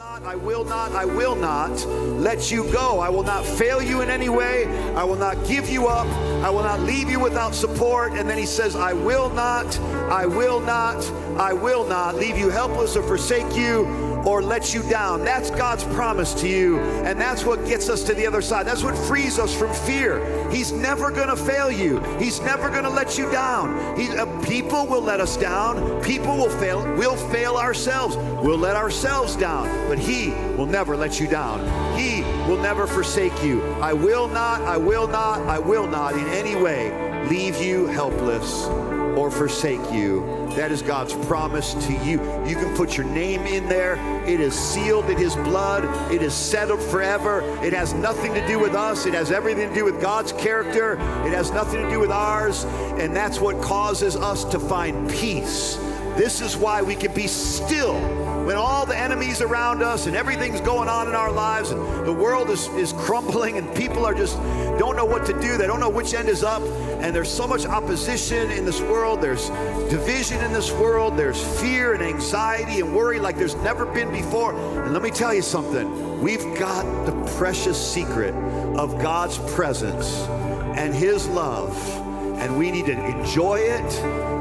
not, I will not, I will not let you go. I will not fail you in any way. I will not give you up. I will not leave you without support. And then he says, I will not, I will not, I will not leave you helpless or forsake you or let you down. That's God's promise to you. And that's what gets us to the other side. That's what frees us from fear. He's never going to fail you. He's never going to let you down. He, uh, people will let us down. People will fail. We'll fail ourselves. We'll let ourselves down. But He will never let you down. He will never forsake you. I will not, I will not, I will not in any way leave you helpless or forsake you. That is God's promise to you. You can put your name in there. It is sealed in His blood. It is settled forever. It has nothing to do with us. It has everything to do with God's character. It has nothing to do with ours. And that's what causes us to find peace. This is why we can be still when all the around us and everything's going on in our lives and the world is, is crumbling and people are just don't know what to do. They don't know which end is up. And there's so much opposition in this world. There's division in this world. There's fear and anxiety and worry like there's never been before. And let me tell you something. We've got the precious secret of God's presence and His love. And we need to enjoy it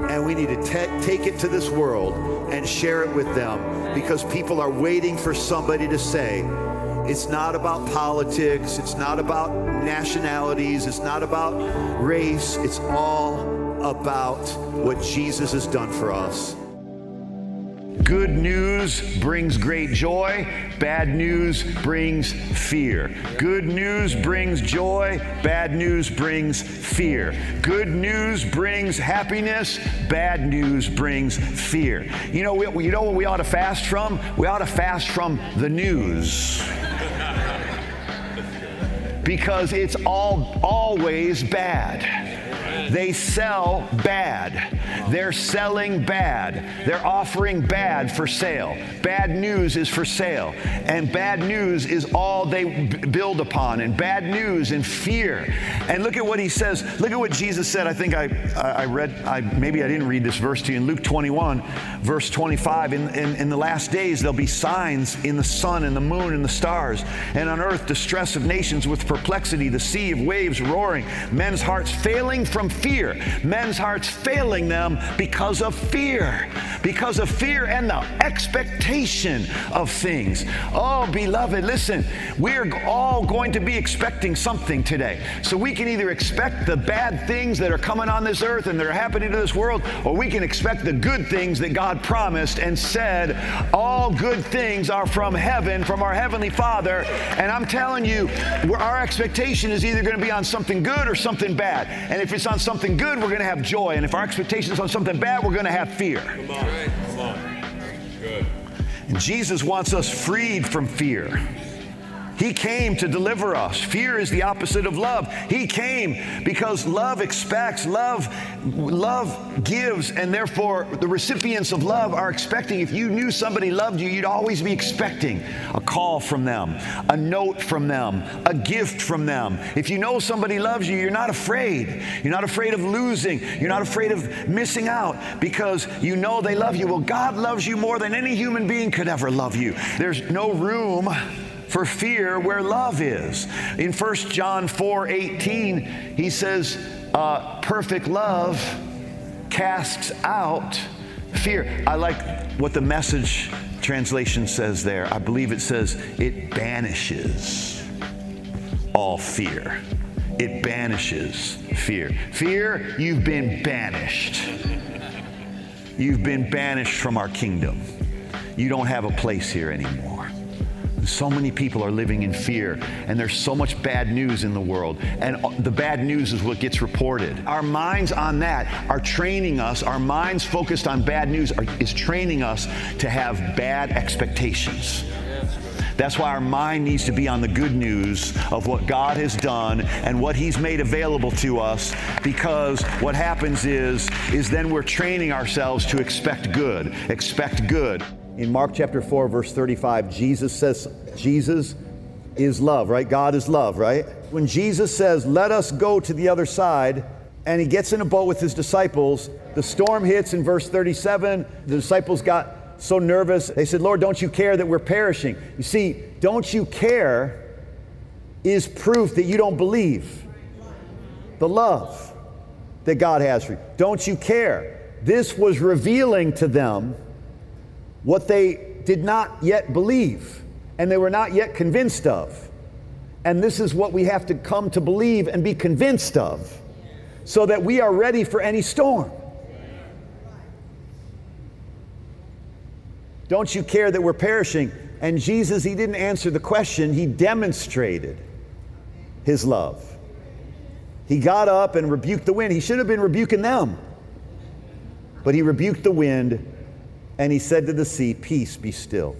and we need to te- take it to this world and share it with them because people are waiting for somebody to say, it's not about politics. It's not about nationalities. It's not about race. It's all about what Jesus has done for us. Good news brings great joy. Bad news brings fear. Good news brings joy. Bad news brings fear. Good news brings happiness. Bad news brings fear. You know, we, you know what we ought to fast from? We ought to fast from the news because it's all always bad. They sell bad. They're selling bad. They're offering bad for sale. Bad news is for sale. And bad news is all they b- build upon. And bad news and fear. And look at what he says. Look at what Jesus said. I think I, I read, I, maybe I didn't read this verse to you. In Luke 21, verse 25, in, in, in the last days there'll be signs in the sun and the moon and the stars. And on earth, distress of nations with perplexity, the sea of waves roaring, men's hearts failing from fear, men's hearts failing them because of fear, because of fear and the expectation of things. Oh, beloved, listen, we're all going to be expecting something today. So we can either expect the bad things that are coming on this earth and that are happening to this world, or we can expect the good things that God promised and said, all good things are from heaven, from our Heavenly Father. And I'm telling you, our expectation is either going to be on something good or something bad. And if it's on something good, we're going to have joy. And if our expectation is on something bad, we're going to have fear. Come on. Come on. Good. And Jesus wants us freed from fear. He came to deliver us. Fear is the opposite of love. He came because love expects, love love gives and therefore the recipients of love are expecting if you knew somebody loved you, you'd always be expecting a call from them, a note from them, a gift from them. If you know somebody loves you, you're not afraid. You're not afraid of losing. You're not afraid of missing out because you know they love you. Well, God loves you more than any human being could ever love you. There's no room for fear where love is. In 1 John 4 18, he says, uh, perfect love casts out fear. I like what the message translation says there. I believe it says it banishes all fear. It banishes fear. Fear, you've been banished. You've been banished from our kingdom. You don't have a place here anymore. So many people are living in fear, and there's so much bad news in the world. And uh, the bad news is what gets reported. Our minds on that are training us, our minds focused on bad news are, is training us to have bad expectations. That's why our mind needs to be on the good news of what God has done and what He's made available to us because what happens is, is then we're training ourselves to expect good. Expect good. In Mark chapter 4, verse 35, Jesus says, Jesus is love, right? God is love, right? When Jesus says, Let us go to the other side, and he gets in a boat with his disciples, the storm hits in verse 37. The disciples got so nervous. They said, Lord, don't you care that we're perishing? You see, don't you care is proof that you don't believe the love that God has for you. Don't you care? This was revealing to them what they did not yet believe and they were not yet convinced of. And this is what we have to come to believe and be convinced of so that we are ready for any storm. Don't you care that we're perishing? And Jesus, he didn't answer the question, he demonstrated his love. He got up and rebuked the wind. He should have been rebuking them. But he rebuked the wind and he said to the sea, Peace, be still.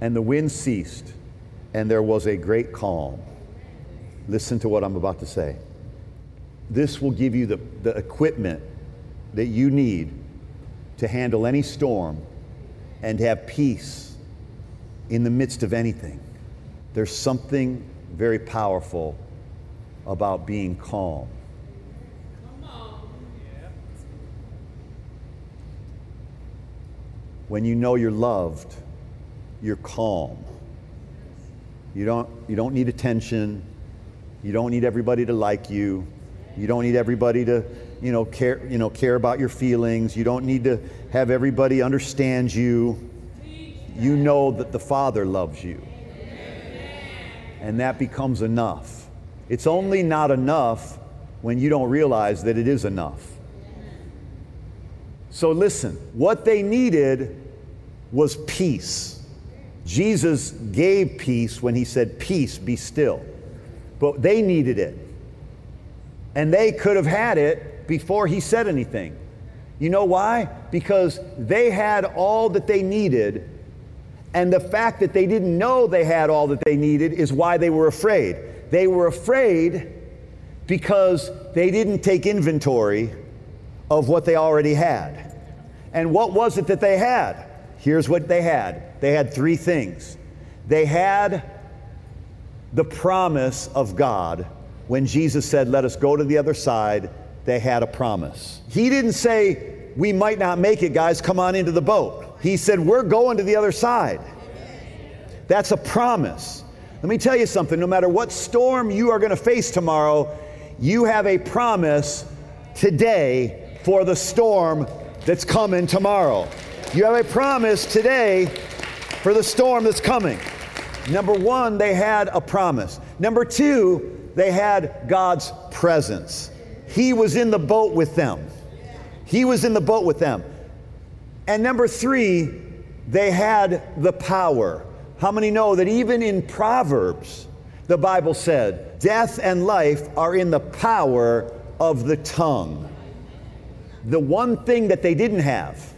And the wind ceased, and there was a great calm. Listen to what I'm about to say. This will give you the, the equipment that you need to handle any storm and have peace in the midst of anything. There's something very powerful about being calm. When you know you're loved, you're calm. You don't, you don't need attention. You don't need everybody to like you. You don't need everybody to, you know, care, you know, care about your feelings. You don't need to have everybody understand you. You know that the Father loves you. And that becomes enough. It's only not enough when you don't realize that it is enough. So listen, what they needed was peace. Jesus gave peace when he said, Peace, be still. But they needed it. And they could have had it before he said anything. You know why? Because they had all that they needed. And the fact that they didn't know they had all that they needed is why they were afraid. They were afraid because they didn't take inventory of what they already had. And what was it that they had? Here's what they had they had three things. They had the promise of God. When Jesus said, Let us go to the other side, they had a promise. He didn't say, We might not make it, guys, come on into the boat. He said, We're going to the other side. That's a promise. Let me tell you something no matter what storm you are going to face tomorrow, you have a promise today for the storm that's coming tomorrow. You have a promise today for the storm that's coming. Number one, they had a promise. Number two, they had God's presence. He was in the boat with them. He was in the boat with them. And number three, they had the power. How many know that even in Proverbs, the Bible said, death and life are in the power of the tongue. The one thing that they didn't have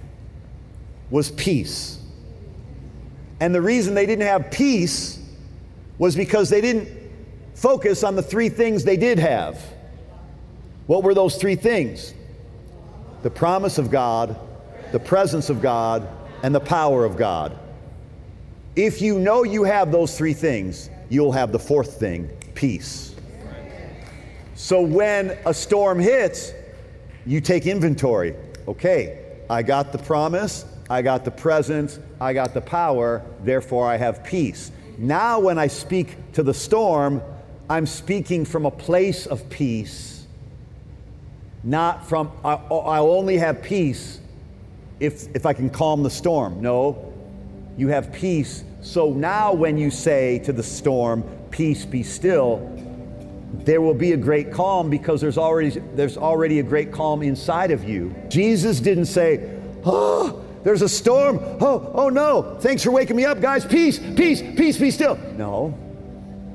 was peace. And the reason they didn't have peace was because they didn't focus on the three things they did have. What were those three things? The promise of God, the presence of God, and the power of God. If you know you have those three things, you'll have the fourth thing peace. So when a storm hits, you take inventory. Okay, I got the promise, I got the presence, I got the power, therefore I have peace. Now, when I speak to the storm, I'm speaking from a place of peace, not from, I'll only have peace if, if I can calm the storm. No, you have peace. So now, when you say to the storm, Peace, be still, there will be a great calm because there's already, there's already a great calm inside of you. Jesus didn't say, Oh, there's a storm. Oh, oh no. Thanks for waking me up, guys. Peace, peace, peace, be still. No,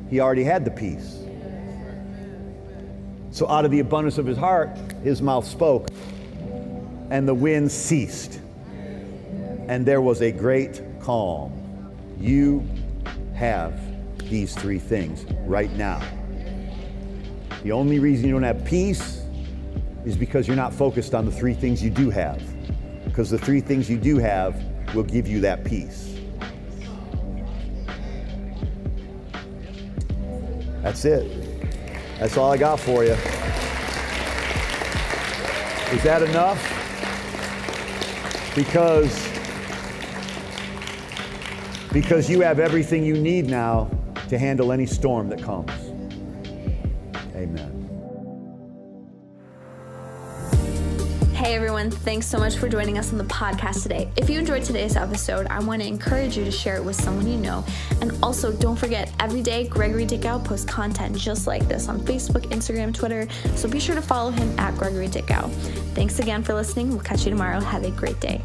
he already had the peace. So out of the abundance of his heart, his mouth spoke, and the wind ceased, and there was a great calm. You have these three things right now. The only reason you don't have peace is because you're not focused on the three things you do have because the three things you do have will give you that peace. That's it. That's all I got for you. Is that enough? Because because you have everything you need now to handle any storm that comes. Amen. Hey everyone, thanks so much for joining us on the podcast today. If you enjoyed today's episode, I want to encourage you to share it with someone you know. And also, don't forget, every day Gregory Dickow posts content just like this on Facebook, Instagram, Twitter. So be sure to follow him at Gregory Dickow. Thanks again for listening. We'll catch you tomorrow. Have a great day.